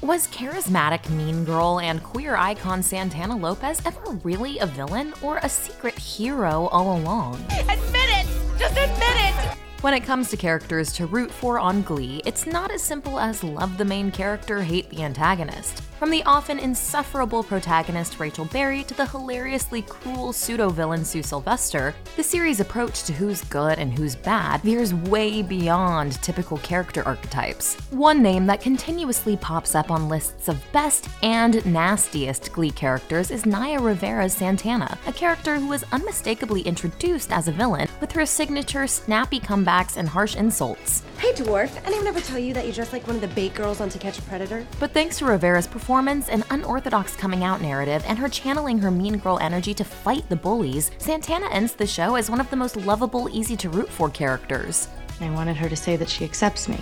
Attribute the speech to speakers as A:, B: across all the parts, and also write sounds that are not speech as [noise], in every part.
A: Was charismatic mean girl and queer icon Santana Lopez ever really a villain or a secret hero all along?
B: Admit it! Just admit it!
A: When it comes to characters to root for on Glee, it's not as simple as love the main character, hate the antagonist. From the often insufferable protagonist Rachel Berry to the hilariously cruel pseudo villain Sue Sylvester, the series' approach to who's good and who's bad veers way beyond typical character archetypes. One name that continuously pops up on lists of best and nastiest Glee characters is Naya Rivera's Santana, a character who was unmistakably introduced as a villain with her signature snappy comebacks and harsh insults.
C: Hey, Dwarf, anyone ever tell you that you dress like one of the bait girls on To Catch a Predator?
A: But thanks to Rivera's performance, an unorthodox coming out narrative, and her channeling her mean girl energy to fight the bullies, Santana ends the show as one of the most lovable, easy to root for characters.
D: I wanted her to say that she accepts me.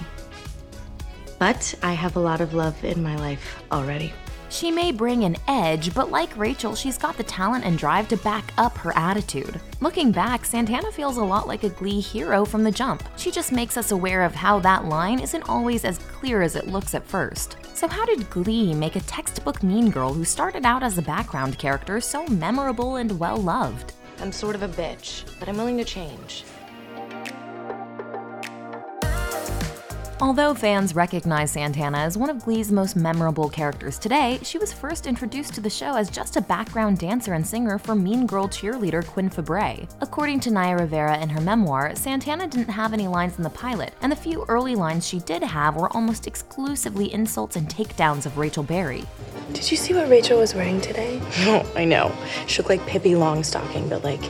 D: But I have a lot of love in my life already.
A: She may bring an edge, but like Rachel, she's got the talent and drive to back up her attitude. Looking back, Santana feels a lot like a Glee hero from the jump. She just makes us aware of how that line isn't always as clear as it looks at first. So, how did Glee make a textbook mean girl who started out as a background character so memorable and well loved?
D: I'm sort of a bitch, but I'm willing to change.
A: Although fans recognize Santana as one of Glee's most memorable characters today, she was first introduced to the show as just a background dancer and singer for Mean Girl cheerleader Quinn Fabray. According to Naya Rivera in her memoir, Santana didn't have any lines in the pilot, and the few early lines she did have were almost exclusively insults and takedowns of Rachel Berry.
D: Did you see what Rachel was wearing today? [laughs] No, I know. She looked like Pippi Longstocking, but like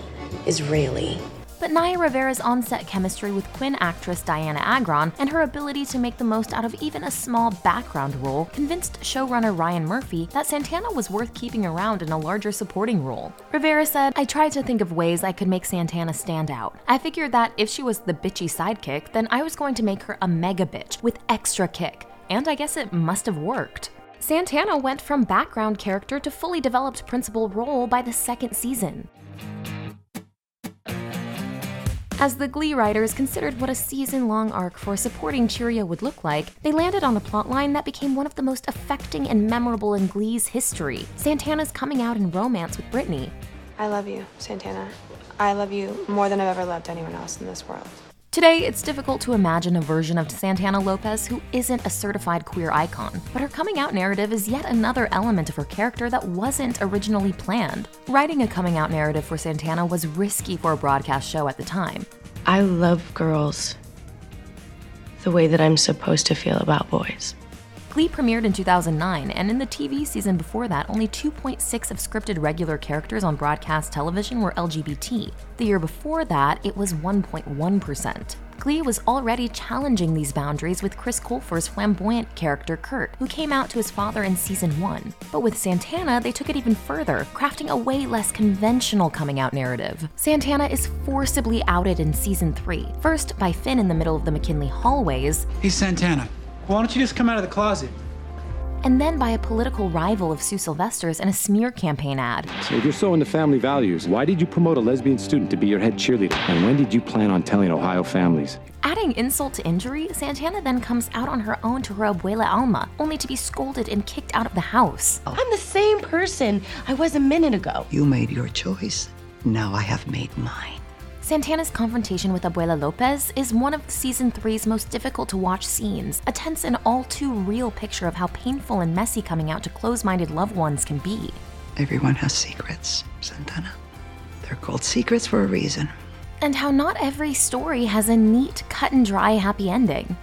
D: Israeli.
A: But Naya Rivera's on-set chemistry with Quinn actress Dianna Agron and her ability to make the most out of even a small background role convinced showrunner Ryan Murphy that Santana was worth keeping around in a larger supporting role. Rivera said, I tried to think of ways I could make Santana stand out. I figured that if she was the bitchy sidekick, then I was going to make her a mega bitch with extra kick. And I guess it must have worked. Santana went from background character to fully developed principal role by the second season. As the Glee writers considered what a season long arc for a supporting Cheerio would look like, they landed on a plotline that became one of the most affecting and memorable in Glee's history Santana's coming out in romance with Brittany.
E: I love you, Santana. I love you more than I've ever loved anyone else in this world.
A: Today, it's difficult to imagine a version of Santana Lopez who isn't a certified queer icon, but her coming out narrative is yet another element of her character that wasn't originally planned. Writing a coming out narrative for Santana was risky for a broadcast show at the time.
D: I love girls the way that I'm supposed to feel about boys.
A: Glee premiered in 2009, and in the TV season before that, only 2.6 of scripted regular characters on broadcast television were LGBT. The year before that, it was 1.1%. Glee was already challenging these boundaries with Chris Colfer's flamboyant character Kurt, who came out to his father in season 1. But with Santana, they took it even further, crafting a way less conventional coming out narrative. Santana is forcibly outed in season 3, first by Finn in the middle of the McKinley hallways,
F: He's Santana, why don't you just come out of the closet?
A: and then by a political rival of Sue Sylvester's in a smear campaign ad.
G: So if you're so into family values, why did you promote a lesbian student to be your head cheerleader? And when did you plan on telling Ohio families?
A: Adding insult to injury, Santana then comes out on her own to her abuela Alma, only to be scolded and kicked out of the house.
D: I'm the same person I was a minute ago.
H: You made your choice. Now I have made mine.
A: Santana's confrontation with Abuela Lopez is one of season three's most difficult to watch scenes, a tense and all too real picture of how painful and messy coming out to close minded loved ones can be.
H: Everyone has secrets, Santana. They're called secrets for a reason.
A: And how not every story has a neat, cut and dry happy ending.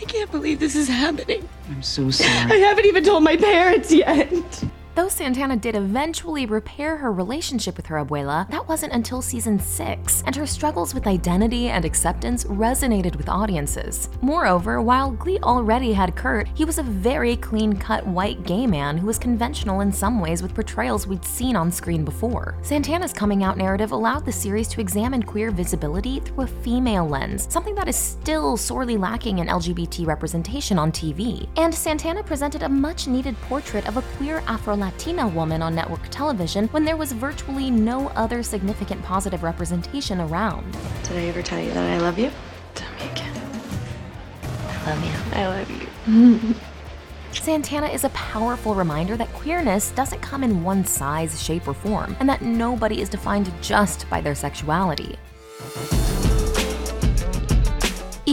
D: I can't believe this is happening.
H: I'm so sorry.
D: I haven't even told my parents yet.
A: Though Santana did eventually repair her relationship with her abuela, that wasn't until season 6, and her struggles with identity and acceptance resonated with audiences. Moreover, while Glee already had Kurt, he was a very clean cut white gay man who was conventional in some ways with portrayals we'd seen on screen before. Santana's coming out narrative allowed the series to examine queer visibility through a female lens, something that is still sorely lacking in LGBT representation on TV. And Santana presented a much needed portrait of a queer Afro Latina woman on network television when there was virtually no other significant positive representation around.
D: Did I ever tell you that I love you? Tell me again. I love you. I love you. [laughs]
A: Santana is a powerful reminder that queerness doesn't come in one size, shape, or form, and that nobody is defined just by their sexuality.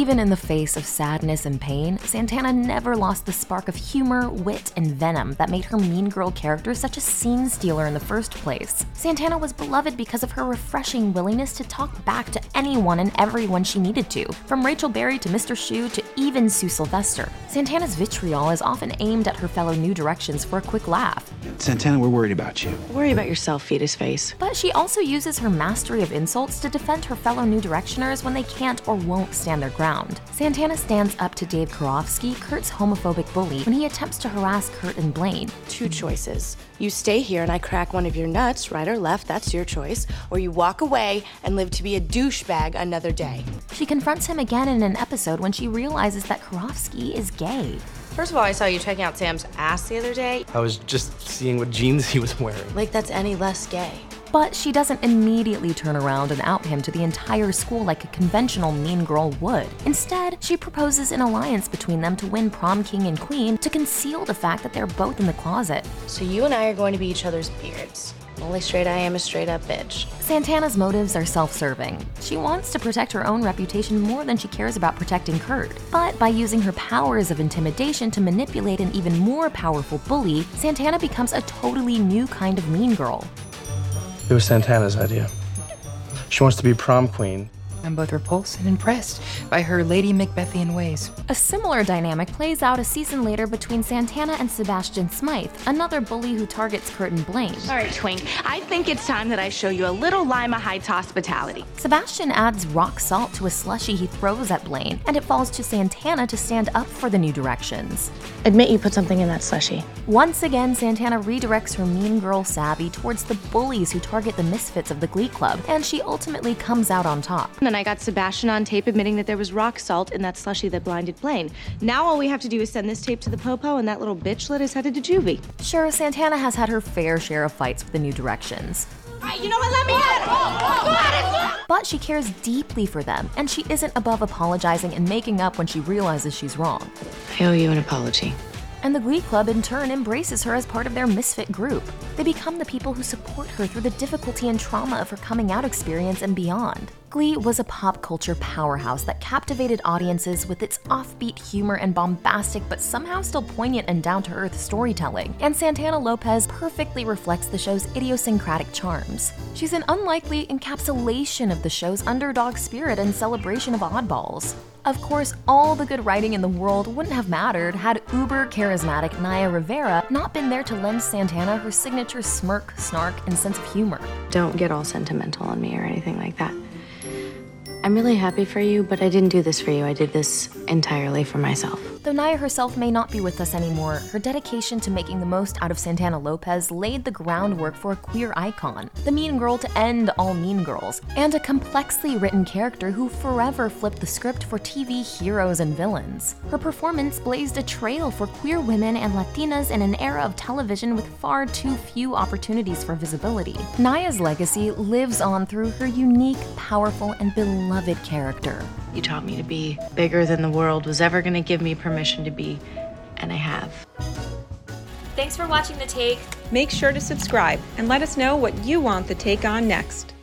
A: Even in the face of sadness and pain, Santana never lost the spark of humor, wit, and venom that made her mean girl character such a scene stealer in the first place. Santana was beloved because of her refreshing willingness to talk back to anyone and everyone she needed to, from Rachel Berry to Mr. Schue to even Sue Sylvester. Santana's vitriol is often aimed at her fellow New Directions for a quick laugh.
F: Santana, we're worried about you.
D: Worry about yourself, fetus face.
A: But she also uses her mastery of insults to defend her fellow New Directioners when they can't or won't stand their ground. Santana stands up to Dave Karofsky, Kurt's homophobic bully, when he attempts to harass Kurt and Blaine.
D: Two choices. You stay here and I crack one of your nuts, right or left, that's your choice. Or you walk away and live to be a douchebag another day.
A: She confronts him again in an episode when she realizes that Karofsky is gay.
B: First of all, I saw you checking out Sam's ass the other day.
I: I was just seeing what jeans he was wearing.
D: Like that's any less gay.
A: But she doesn't immediately turn around and out him to the entire school like a conventional mean girl would. Instead, she proposes an alliance between them to win prom king and queen to conceal the fact that they're both in the closet.
D: So you and I are going to be each other's beards. Only straight I am a straight up bitch.
A: Santana's motives are self serving. She wants to protect her own reputation more than she cares about protecting Kurt. But by using her powers of intimidation to manipulate an even more powerful bully, Santana becomes a totally new kind of mean girl.
I: It was Santana's idea. She wants to be prom queen.
J: I'm both repulsed and impressed by her Lady Macbethian ways.
A: A similar dynamic plays out a season later between Santana and Sebastian Smythe, another bully who targets Kurt and Blaine.
B: All right, Twink, I think it's time that I show you a little Lima Heights hospitality.
A: Sebastian adds rock salt to a slushie he throws at Blaine, and it falls to Santana to stand up for the new directions.
D: Admit you put something in that slushy.
A: Once again, Santana redirects her mean girl savvy towards the bullies who target the misfits of the Glee Club, and she ultimately comes out on top.
B: And then I got Sebastian on tape admitting that there was rock salt in that slushy that blinded Blaine. Now all we have to do is send this tape to the Popo, and that little bitch let us headed to juvie.
A: Sure, Santana has had her fair share of fights with the new directions.
B: Right, you know what? Let me at it. Go at it.
A: But she cares deeply for them, and she isn't above apologizing and making up when she realizes she's wrong.
D: I owe you an apology.
A: And the Glee Club in turn embraces her as part of their misfit group. They become the people who support her through the difficulty and trauma of her coming out experience and beyond. Glee was a pop culture powerhouse that captivated audiences with its offbeat humor and bombastic but somehow still poignant and down to earth storytelling. And Santana Lopez perfectly reflects the show's idiosyncratic charms. She's an unlikely encapsulation of the show's underdog spirit and celebration of oddballs. Of course, all the good writing in the world wouldn't have mattered had uber charismatic Naya Rivera not been there to lend Santana her signature smirk, snark, and sense of humor.
D: Don't get all sentimental on me or anything like that. I'm really happy for you, but I didn't do this for you. I did this entirely for myself.
A: Though Naya herself may not be with us anymore, her dedication to making the most out of Santana Lopez laid the groundwork for a queer icon, the mean girl to end all mean girls, and a complexly written character who forever flipped the script for TV heroes and villains. Her performance blazed a trail for queer women and Latinas in an era of television with far too few opportunities for visibility. Naya's legacy lives on through her unique, powerful, and beloved character.
D: You taught me to be bigger than the world was ever going to give me permission to be, and I have.
K: Thanks for watching The Take.
L: Make sure to subscribe and let us know what you want The Take on next.